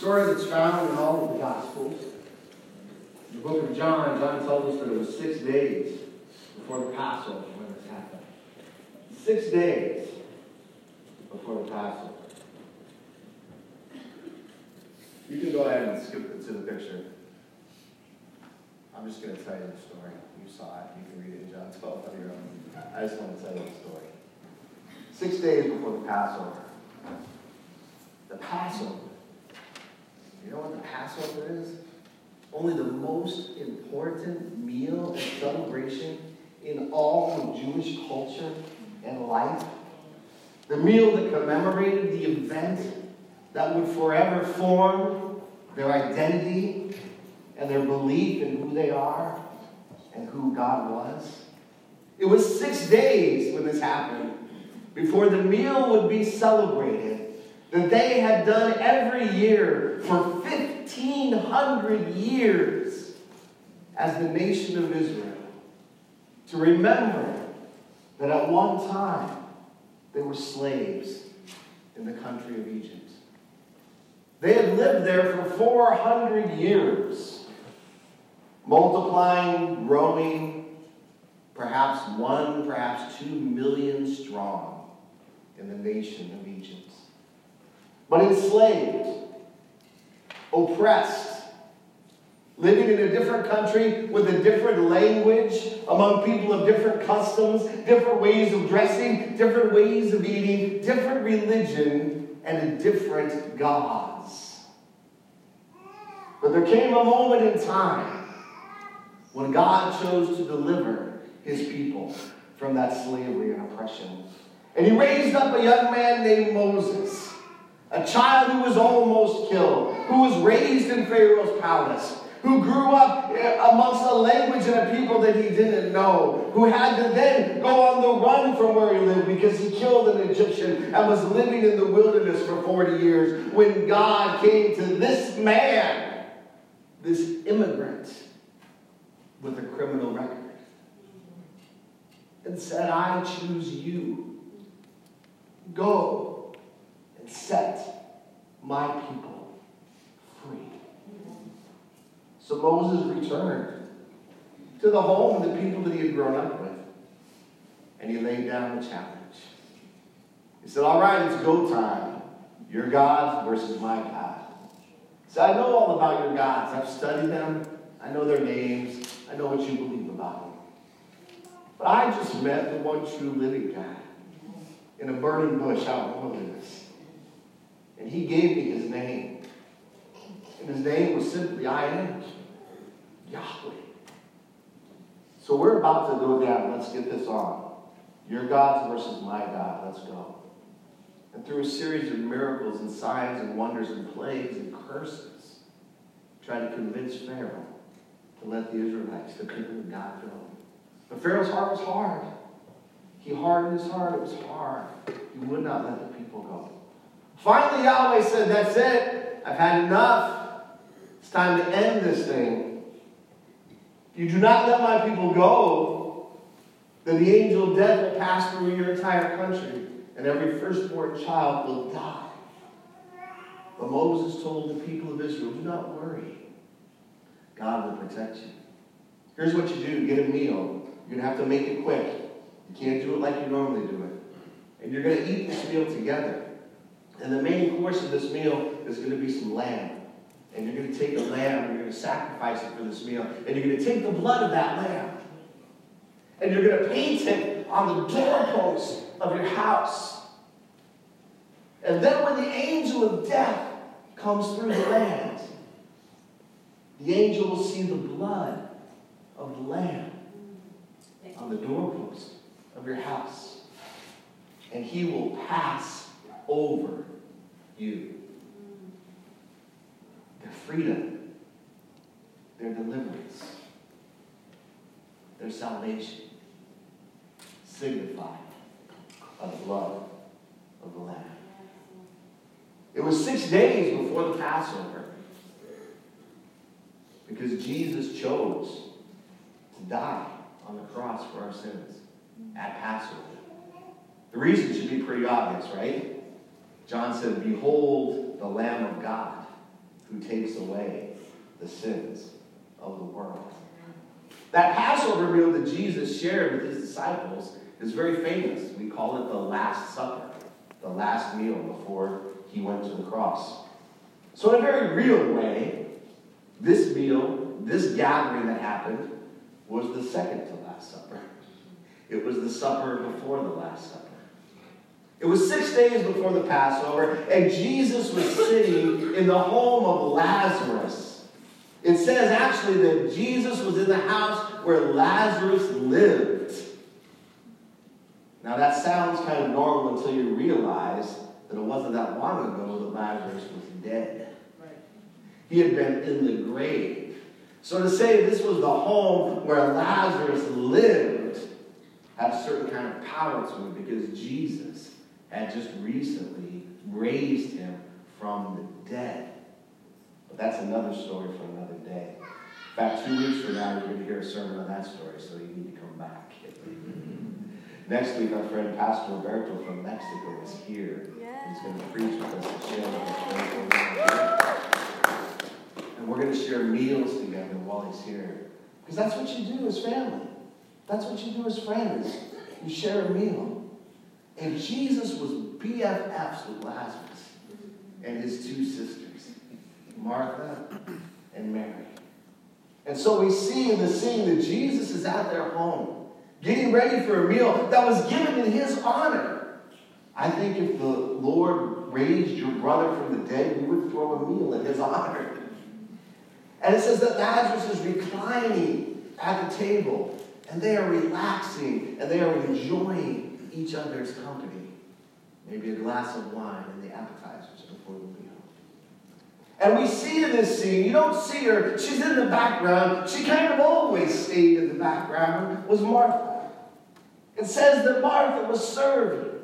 Story that's found in all of the Gospels. In the book of John, John tells us that it was six days before the Passover when this happened. Six days before the Passover. You can go ahead and skip to the picture. I'm just going to tell you the story. You saw it. You can read it in John 12 on your own. I just want to tell you the story. Six days before the Passover. The Passover. You know what the Passover is? Only the most important meal and celebration in all of Jewish culture and life. The meal that commemorated the event that would forever form their identity and their belief in who they are and who God was. It was six days when this happened before the meal would be celebrated that they had done every year for 1,500 years as the nation of Israel. To remember that at one time they were slaves in the country of Egypt. They had lived there for 400 years, multiplying, growing, perhaps one, perhaps two million strong in the nation of Egypt. But enslaved, oppressed, living in a different country with a different language, among people of different customs, different ways of dressing, different ways of eating, different religion, and a different gods. But there came a moment in time when God chose to deliver his people from that slavery and oppression. And he raised up a young man named Moses, a child who was almost killed, who was raised in Pharaoh's palace, who grew up eh, amongst a language and a people that he didn't know, who had to then go on the run from where he lived because he killed an Egyptian and was living in the wilderness for 40 years when God came to this man, this immigrant with a criminal record, and said, I choose you. Go set my people free. So Moses returned to the home of the people that he had grown up with. And he laid down the challenge. He said, All right, it's go time. Your gods versus my God. Said, I know all about your gods. I've studied them. I know their names. I know what you believe about them. But I just met the one true living God in a burning bush out in the wilderness. And he gave me his name. And his name was simply I am. Yahweh. So we're about to go down. Let's get this on. Your gods versus my God. Let's go. And through a series of miracles and signs and wonders and plagues and curses, try to convince Pharaoh to let the Israelites, the people of God, go. But Pharaoh's heart was hard. He hardened his heart. It was hard. He would not let the people go. Finally, Yahweh said, That's it. I've had enough. It's time to end this thing. If you do not let my people go, then the angel of death will pass through your entire country, and every firstborn child will die. But Moses told the people of Israel, Do not worry. God will protect you. Here's what you do get a meal. You're going to have to make it quick. You can't do it like you normally do it. And you're going to eat this meal together. And the main course of this meal is going to be some lamb. And you're going to take a lamb and you're going to sacrifice it for this meal. And you're going to take the blood of that lamb. And you're going to paint it on the doorpost of your house. And then when the angel of death comes through the land, the angel will see the blood of the lamb on the doorpost of your house. And he will pass over you. Their freedom, their deliverance, their salvation signify the blood of the Lamb. It was six days before the Passover because Jesus chose to die on the cross for our sins at Passover. The reason should be pretty obvious, right? John said, Behold the Lamb of God who takes away the sins of the world. That Passover meal that Jesus shared with his disciples is very famous. We call it the Last Supper, the last meal before he went to the cross. So, in a very real way, this meal, this gathering that happened, was the second to Last Supper. It was the supper before the Last Supper. It was six days before the Passover, and Jesus was sitting in the home of Lazarus. It says actually that Jesus was in the house where Lazarus lived. Now that sounds kind of normal until you realize that it wasn't that long ago that Lazarus was dead. He had been in the grave. So to say this was the home where Lazarus lived had a certain kind of power to it because Jesus had just recently raised him from the dead. But that's another story for another day. In fact, two weeks from now, you're going to hear a sermon on that story, so you need to come back. Next week, our friend Pastor Roberto from Mexico is here. He's going to preach with us And we're going to share meals together while he's here. Because that's what you do as family. That's what you do as friends. You share a meal. And Jesus was BFFs with Lazarus and his two sisters, Martha and Mary. And so we see in the scene that Jesus is at their home, getting ready for a meal that was given in his honor. I think if the Lord raised your brother from the dead, you would throw a meal in his honor. And it says that Lazarus is reclining at the table, and they are relaxing, and they are enjoying each other's company. Maybe a glass of wine and the appetizers before the meal. And we see in this scene, you don't see her, she's in the background. She kind of always stayed in the background, was Martha. It says that Martha was serving.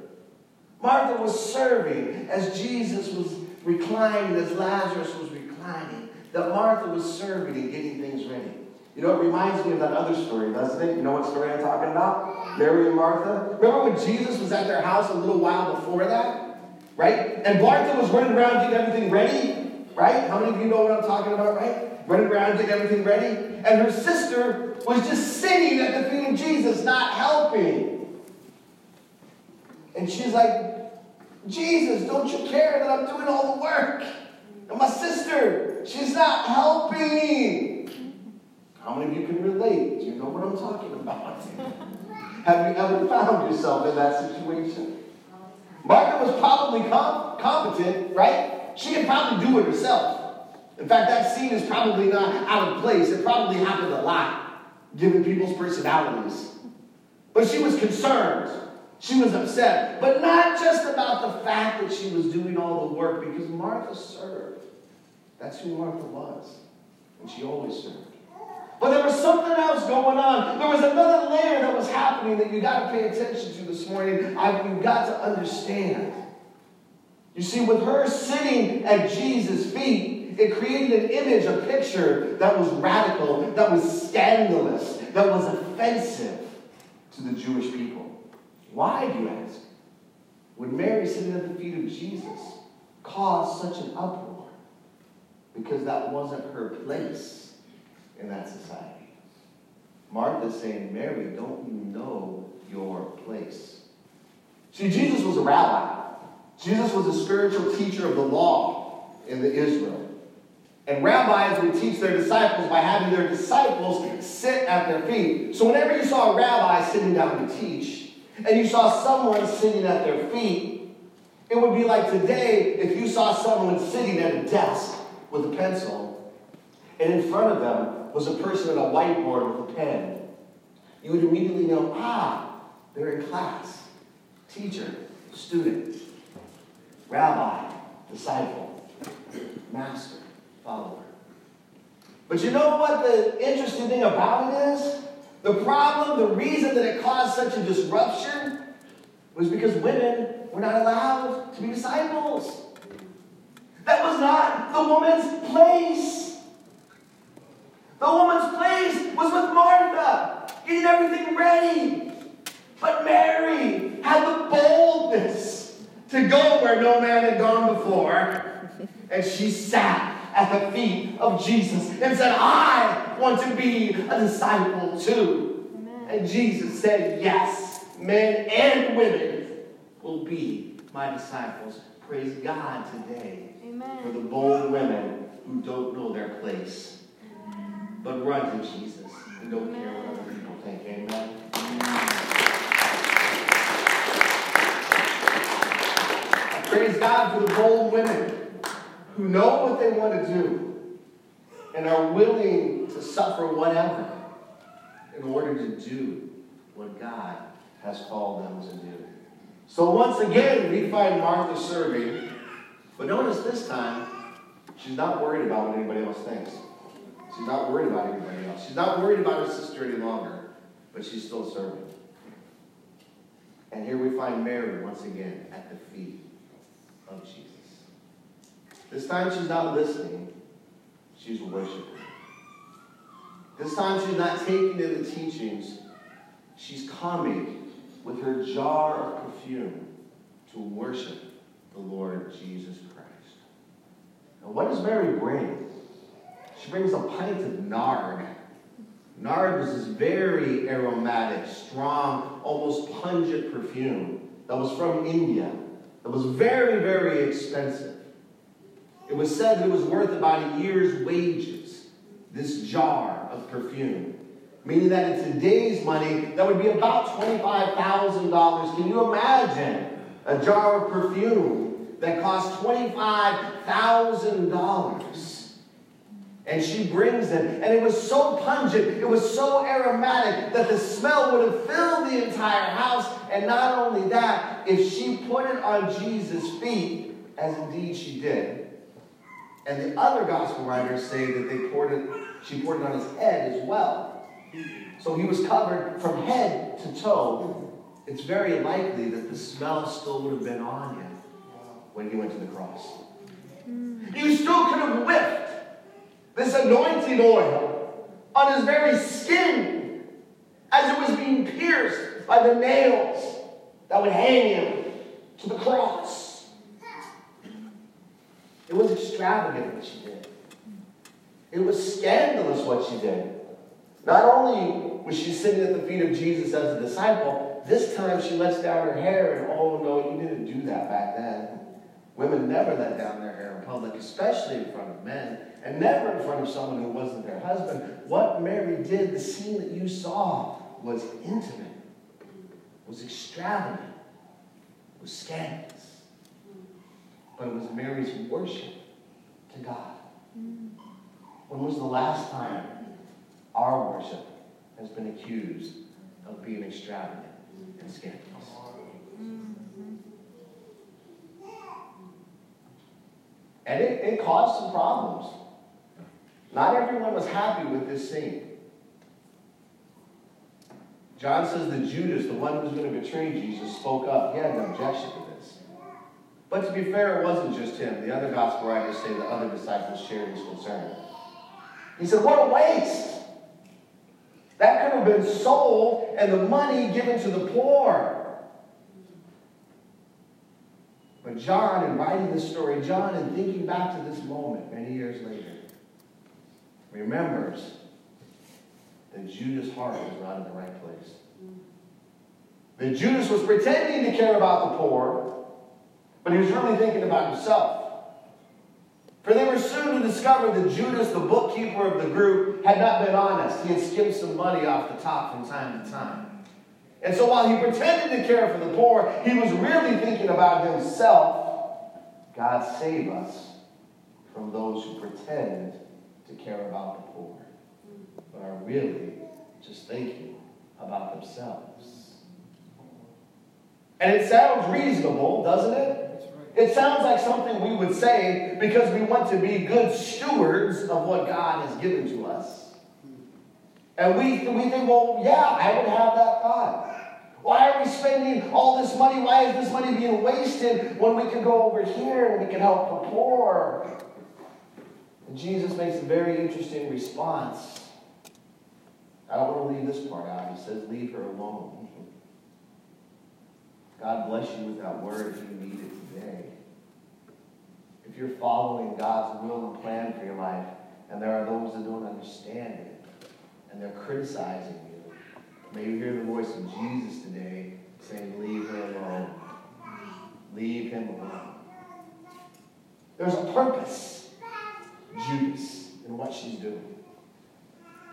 Martha was serving as Jesus was reclining, as Lazarus was reclining. That Martha was serving and getting things ready. You know, it reminds me of that other story, doesn't it? You know what story I'm talking about? Mary and Martha. Remember when Jesus was at their house a little while before that? Right? And Martha was running around getting everything ready right? How many of you know what I'm talking about, right? Running around getting everything ready. And her sister was just sitting at the feet of Jesus, not helping. And she's like, Jesus, don't you care that I'm doing all the work? And my sister, she's not helping. How many of you can relate? Do you know what I'm talking about? Have you ever found yourself in that situation? Martha was probably com- competent, right? She could probably do it herself. In fact, that scene is probably not out of place. It probably happened a lot, given people's personalities. But she was concerned. She was upset. But not just about the fact that she was doing all the work, because Martha served. That's who Martha was. And she always served. But there was something else going on. There was another layer that was happening that you got to pay attention to this morning. I, you've got to understand. You see, with her sitting at Jesus' feet, it created an image, a picture that was radical, that was scandalous, that was offensive to the Jewish people. Why, do you ask? Would Mary sitting at the feet of Jesus cause such an uproar? Because that wasn't her place in that society. Martha's saying, Mary, don't you know your place? See, Jesus was a rabbi. Jesus was a spiritual teacher of the law in the Israel. And rabbis would teach their disciples by having their disciples sit at their feet. So whenever you saw a rabbi sitting down to teach, and you saw someone sitting at their feet, it would be like today if you saw someone sitting at a desk with a pencil, and in front of them was a person at a whiteboard with a pen. You would immediately know, ah, they're in class. Teacher, student rabbi, disciple, master, follower. But you know what the interesting thing about it is? The problem, the reason that it caused such a disruption was because women were not allowed to be disciples. That was not the woman's place. The woman's place was with Martha, getting everything ready. But Mary had the boldness to go where no man had gone before. And she sat at the feet of Jesus and said, I want to be a disciple too. Amen. And Jesus said, Yes, men and women will be my disciples. Praise God today Amen. for the bold women who don't know their place, but run to Jesus and don't care what other people think. Amen. Praise God for the bold women who know what they want to do and are willing to suffer whatever in order to do what God has called them to do. So once again, we find Martha serving, but notice this time, she's not worried about what anybody else thinks. She's not worried about anybody else. She's not worried about her sister any longer, but she's still serving. And here we find Mary once again at the feet of Jesus. This time she's not listening, she's worshiping. This time she's not taking in the teachings, she's coming with her jar of perfume to worship the Lord Jesus Christ. And what does Mary bring? She brings a pint of nard. Nard was this very aromatic, strong, almost pungent perfume that was from India. That was very, very expensive. It was said it was worth about a year's wages, this jar of perfume. Meaning that in today's money, that would be about $25,000. Can you imagine a jar of perfume that cost $25,000? And she brings it. And it was so pungent, it was so aromatic that the smell would have filled the entire house. And not only that, if she put it on Jesus' feet, as indeed she did, and the other gospel writers say that they poured it, she poured it on his head as well. So he was covered from head to toe. It's very likely that the smell still would have been on him when he went to the cross. You still could have whiffed this anointing oil on his very skin as it was being pierced by the nails that would hang him to the cross. It was extravagant what she did. It was scandalous what she did. Not only was she sitting at the feet of Jesus as a disciple, this time she lets down her hair, and oh no, you didn't do that back then. Women never let down their hair in public, especially in front of men, and never in front of someone who wasn't their husband. What Mary did, the scene that you saw, was intimate, was extravagant, was scandalous. But it was Mary's worship to God. When was the last time our worship has been accused of being extravagant and scandalous? And it, it caused some problems. Not everyone was happy with this scene. John says that Judas, the one who was going to betray Jesus, spoke up. He had an objection to this. But to be fair, it wasn't just him. The other gospel writers say the other disciples shared his concern. He said, What a waste! That could have been sold and the money given to the poor. But John, in writing this story, John, in thinking back to this moment many years later, remembers that Judas' heart was not in the right place. That Judas was pretending to care about the poor, but he was really thinking about himself. For they were soon to discover that Judas, the bookkeeper of the group, had not been honest. He had skimmed some money off the top from time to time. And so while he pretended to care for the poor, he was really thinking about himself. God save us from those who pretend to care about the poor, but are really just thinking about themselves. And it sounds reasonable, doesn't it? It sounds like something we would say because we want to be good stewards of what God has given to us. And we, we think, well, yeah, I would have that thought. Why are we spending all this money? Why is this money being wasted when we can go over here and we can help the poor? And Jesus makes a very interesting response. I don't want to leave this part out. He says, Leave her alone. God bless you with that word if you need it today. If if you're following God's will and plan for your life, and there are those that don't understand it, and they're criticizing you, may you hear the voice of Jesus today saying, Leave her alone. Leave him alone. There's a purpose, Judas, in what she's doing.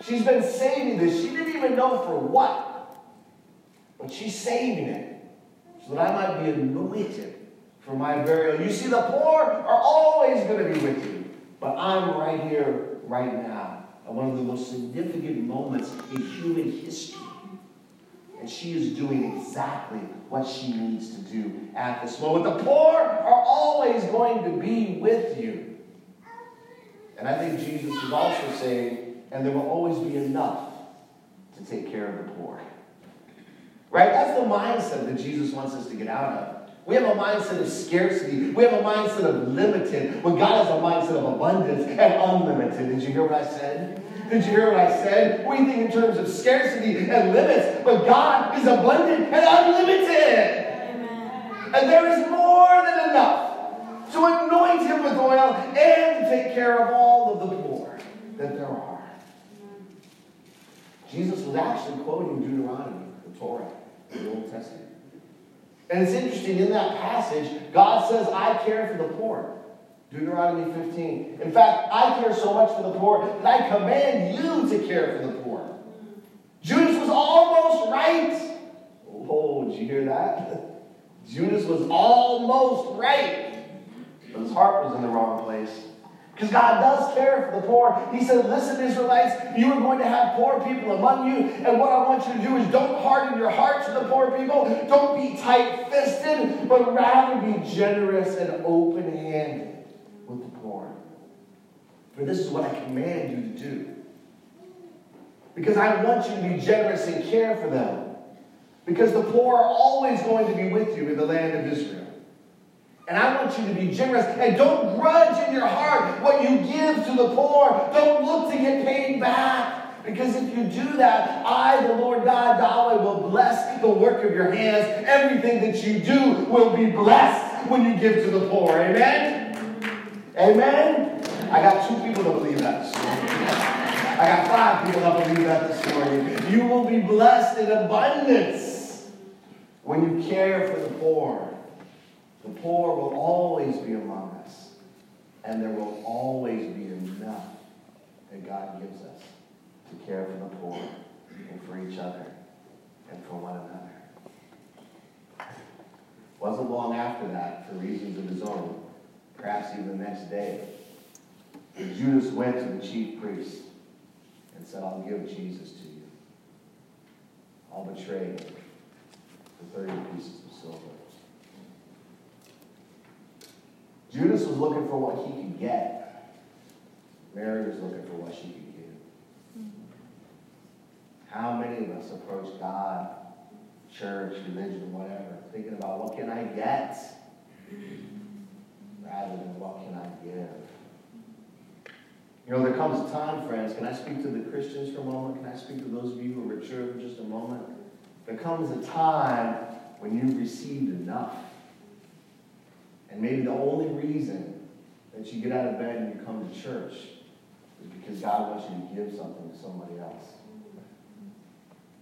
She's been saving this. She didn't even know for what, but she's saving it so that I might be anointed for my burial. You see, the poor are always going to be with you, but I'm right here, right now, one of the most significant moments in human history. And she is doing exactly what she needs to do at this moment. The poor are always going to be with you. And I think Jesus is also saying, and there will always be enough to take care of the poor. Right? That's the mindset that Jesus wants us to get out of. We have a mindset of scarcity. We have a mindset of limited. When God has a mindset of abundance and unlimited. Did you hear what I said? Did you hear what I said? We think in terms of scarcity and limits, but God is abundant and unlimited. Amen. And there is more than enough to anoint him with oil and to take care of all of the poor that there are. Jesus was actually quoting Deuteronomy, the Torah, the Old Testament. And it's interesting, in that passage, God says, I care for the poor. Deuteronomy 15. In fact, I care so much for the poor that I command you to care for the poor. Judas was almost right. Oh, did you hear that? Judas was almost right. But his heart was in the wrong place. Because God does care for the poor. He said, Listen, Israelites, you are going to have poor people among you. And what I want you to do is don't harden your heart to the poor people. Don't be tight fisted, but rather be generous and open handed with the poor. For this is what I command you to do. Because I want you to be generous and care for them. Because the poor are always going to be with you in the land of Israel. And I want you to be generous. And don't grudge in your heart what you give to the poor. Don't look to get paid back. Because if you do that, I, the Lord God, Yahweh, will bless the work of your hands. Everything that you do will be blessed when you give to the poor. Amen? Amen? I got two people that believe that. I got five people that believe that this morning. You will be blessed in abundance when you care for the poor. The poor will always be among us, and there will always be enough that God gives us to care for the poor and for each other and for one another. Wasn't long after that, for reasons of his own, perhaps even the next day, Judas went to the chief priest and said, I'll give Jesus to you. I'll betray him for 30 pieces of silver. Judas was looking for what he could get. Mary was looking for what she could give. How many of us approach God, church, religion, whatever, thinking about what can I get rather than what can I give? You know, there comes a time, friends, can I speak to the Christians for a moment? Can I speak to those of you who are mature for just a moment? There comes a time when you've received enough. And maybe the only reason that you get out of bed and you come to church is because God wants you to give something to somebody else.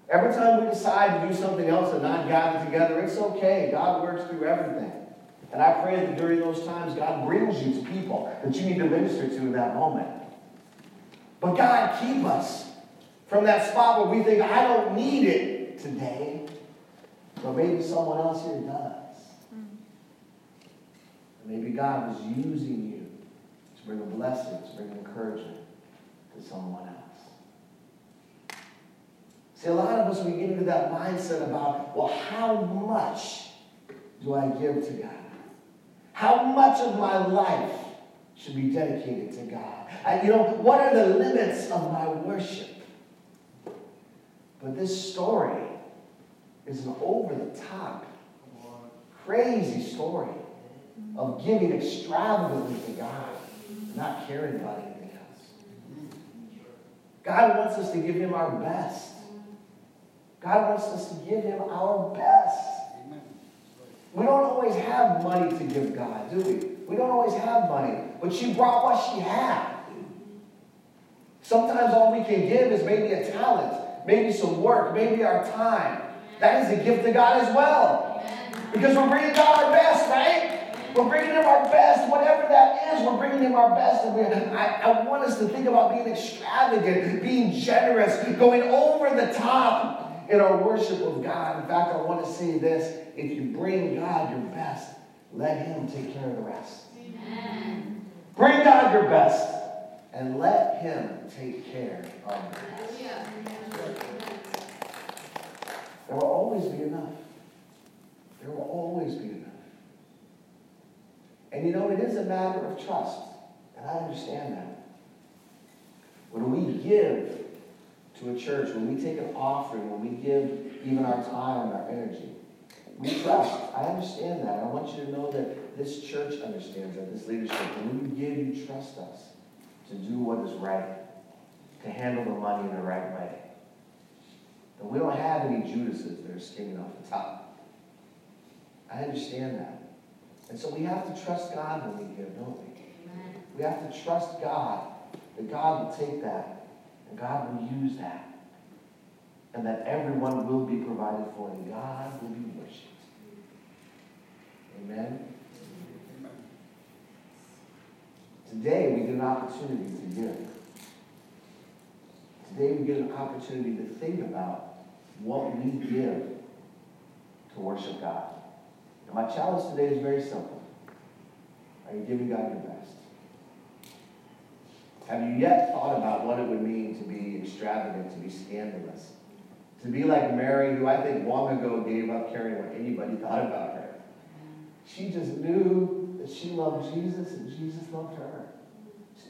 Every time we decide to do something else and not gather together, it's okay. God works through everything. And I pray that during those times, God brings you to people that you need to minister to in that moment. But God, keep us from that spot where we think, I don't need it today. But maybe someone else here does. Maybe God was using you to bring a blessing, to bring encouragement to someone else. See, a lot of us, we get into that mindset about, well, how much do I give to God? How much of my life should be dedicated to God? And, you know, what are the limits of my worship? But this story is an over the top, crazy story of giving extravagantly to God, not caring about anything else. God wants us to give Him our best. God wants us to give Him our best. We don't always have money to give God, do we? We don't always have money, but she brought what she had. Sometimes all we can give is maybe a talent, maybe some work, maybe our time. That is a gift to God as well. Because we're bringing God our best, right? We're bringing Him our best, whatever that is, we're bringing Him our best. And we, I, I want us to think about being extravagant, being generous, going over the top in our worship of God. In fact, I want to say this if you bring God your best, let Him take care of the rest. Amen. Bring God your best and let Him take care of the rest. There will always be enough. There will always be enough. And you know, it is a matter of trust. And I understand that. When we give to a church, when we take an offering, when we give even our time and our energy, we trust. I understand that. I want you to know that this church understands that, this leadership. When we give, you trust us to do what is right, to handle the money in the right way. And we don't have any Judases that are skimming off the top. I understand that. And so we have to trust God when we give, don't we? Amen. We have to trust God that God will take that and God will use that. And that everyone will be provided for and God will be worshipped. Amen. Today we get an opportunity to give. Today we get an opportunity to think about what we give to worship God. And my challenge today is very simple. Are you giving God your best? Have you yet thought about what it would mean to be extravagant, to be scandalous? To be like Mary, who I think long ago gave up caring what anybody thought about her. She just knew that she loved Jesus and Jesus loved her.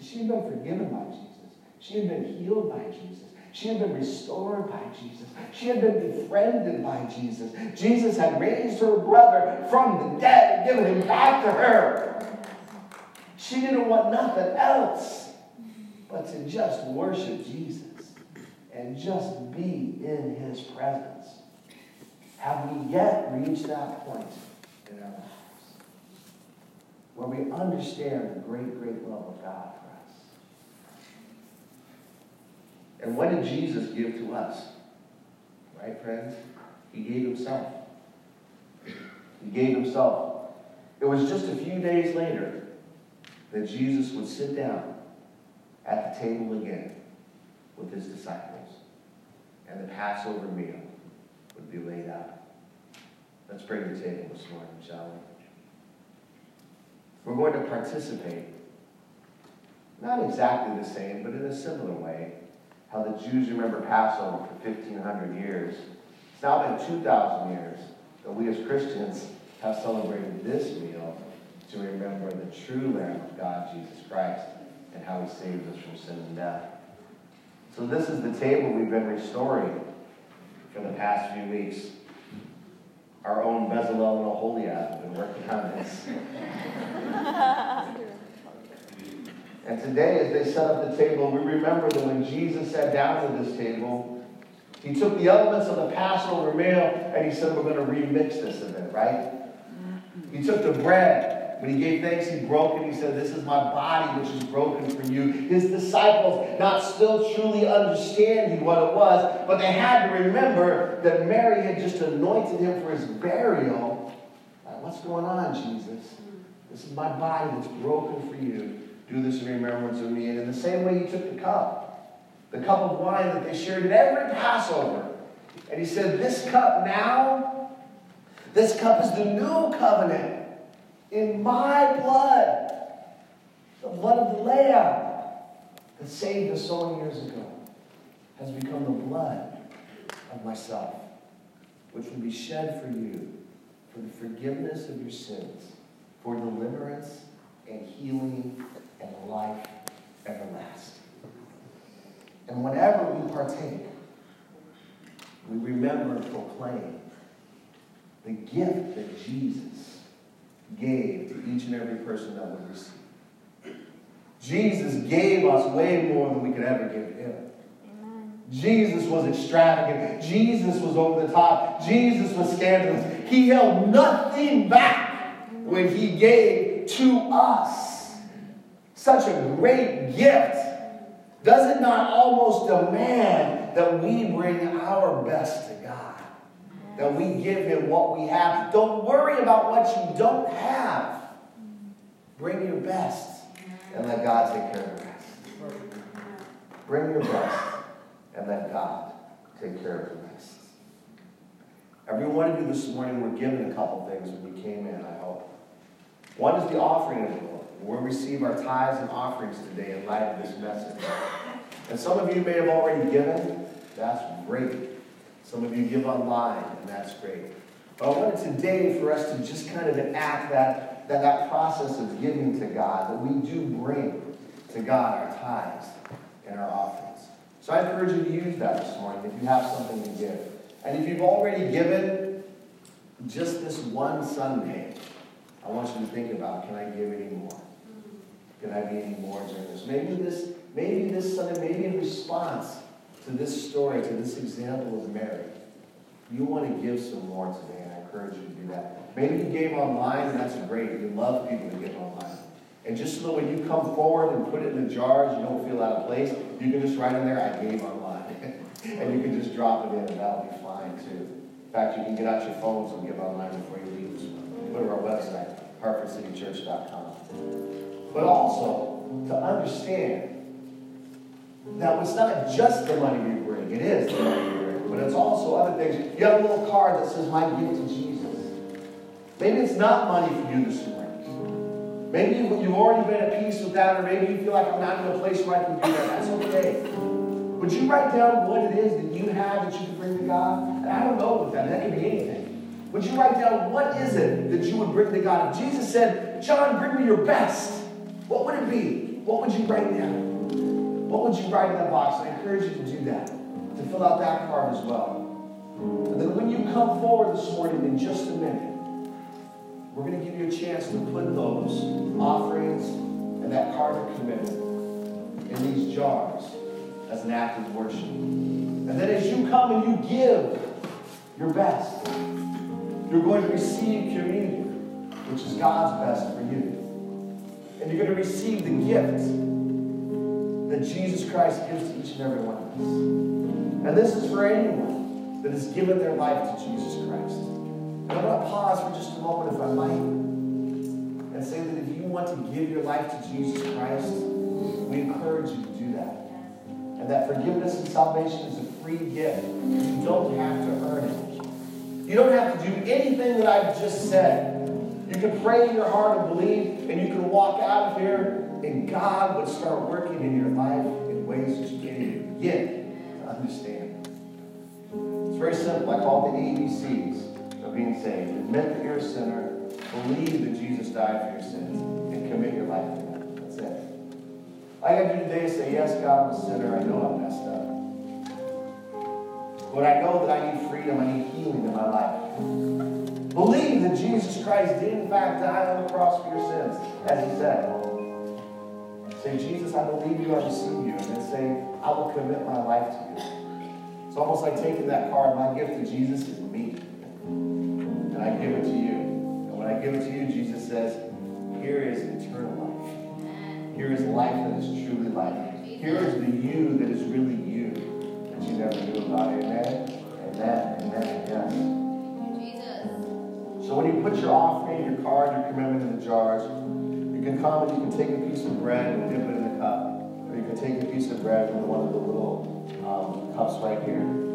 She had been forgiven by Jesus. She had been healed by Jesus. She had been restored by Jesus. She had been befriended by Jesus. Jesus had raised her brother from the dead and given him back to her. She didn't want nothing else but to just worship Jesus and just be in his presence. Have we yet reached that point in our lives where we understand the great, great love of God And what did Jesus give to us? Right, friends? He gave himself. He gave himself. It was just a few days later that Jesus would sit down at the table again with his disciples, and the Passover meal would be laid out. Let's bring the table this morning, shall we? We're going to participate, not exactly the same, but in a similar way, how the Jews remember Passover for 1,500 years. It's now been 2,000 years that we as Christians have celebrated this meal to remember the true Lamb of God, Jesus Christ, and how he saved us from sin and death. So this is the table we've been restoring for the past few weeks. Our own Bezalel and Oholiab have been working on this. And today, as they set up the table, we remember that when Jesus sat down at this table, he took the elements of the Passover meal and he said, We're going to remix this a bit, right? He took the bread. When he gave thanks, he broke it. He said, This is my body, which is broken for you. His disciples, not still truly understanding what it was, but they had to remember that Mary had just anointed him for his burial. Like, What's going on, Jesus? This is my body that's broken for you. Do this in remembrance of me. And in the same way, he took the cup, the cup of wine that they shared at every Passover. And he said, This cup now, this cup is the new covenant in my blood, the blood of the Lamb that saved us so many years ago, has become the blood of myself, which will be shed for you for the forgiveness of your sins, for deliverance and healing and life everlasting. And whenever we partake, we remember and proclaim the gift that Jesus gave to each and every person that would receive. Jesus gave us way more than we could ever give him. Jesus was extravagant. Jesus was over the top. Jesus was scandalous. He held nothing back when he gave to us such a great gift, does it not almost demand that we bring our best to God? That we give Him what we have. Don't worry about what you don't have. Bring your best and let God take care of the rest. Bring your best and let God take care of the rest. Every one of you this morning were given a couple things when you came in, I hope. One is the offering of the Lord. We'll receive our tithes and offerings today in light of this message. And some of you may have already given. That's great. Some of you give online, and that's great. But I wanted today for us to just kind of enact that, that, that process of giving to God, that we do bring to God our tithes and our offerings. So I encourage you to use that this morning if you have something to give. And if you've already given just this one Sunday, I want you to think about, can I give any more? Can I be any more generous? Maybe this, maybe this Sunday, maybe in response to this story, to this example of Mary, you want to give some more today, and I encourage you to do that. Maybe you gave online, and that's great. We love people to give online. And just so when you come forward and put it in the jars, you don't feel out of place, you can just write in there, I gave online. and you can just drop it in, and that'll be fine too. In fact, you can get out your phones and give online before you leave. Go to our website, hartfordcitychurch.com. But also, to understand that it's not just the money we bring, it is the money we bring, but it's also other things. You have a little card that says, My gift to Jesus. Maybe it's not money for you this morning. Maybe you've already been at peace with that, or maybe you feel like I'm not in a place where I can do that. That's okay. Would you write down what it is that you have that you can bring to God? And I don't know what that, that could be anything. Would you write down what is it that you would bring to God? If Jesus said, John, bring me your best, what would it be? What would you write down? What would you write in that box? I encourage you to do that, to fill out that card as well. And then when you come forward this morning in just a minute, we're going to give you a chance to put those offerings and that card of commitment in these jars as an act of worship. And then as you come and you give your best, you're going to receive communion, which is God's best for you. And you're going to receive the gift that Jesus Christ gives to each and every one of us. And this is for anyone that has given their life to Jesus Christ. And I'm going to pause for just a moment, if I might, and say that if you want to give your life to Jesus Christ, we encourage you to do that. And that forgiveness and salvation is a free gift. You don't have to earn it. You don't have to do anything that I've just said. You can pray in your heart and believe, and you can walk out of here, and God would start working in your life in ways that you can't to understand. It's very simple. I call it the ABCs of being saved. Admit that you're a sinner, believe that Jesus died for your sins, and commit your life to Him. That's it. I got to do today is say, Yes, God, I'm a sinner. I know I'm messed up. But I know that I need freedom, I need healing in my life. Believe that Jesus Christ did in fact die on the cross for your sins, as he said. Say, Jesus, I believe you, I receive you. And then say, I will commit my life to you. It's almost like taking that card, my gift to Jesus is me. And I give it to you. And when I give it to you, Jesus says, here is eternal life. Here is life that is truly life. Here is the you that is really you that you never knew about. Amen? Amen. Amen. Yes. So when you put your offering, your card, your commitment in the jars, you can come and you can take a piece of bread and dip it in the cup. Or you can take a piece of bread in one of the little um, cups right here.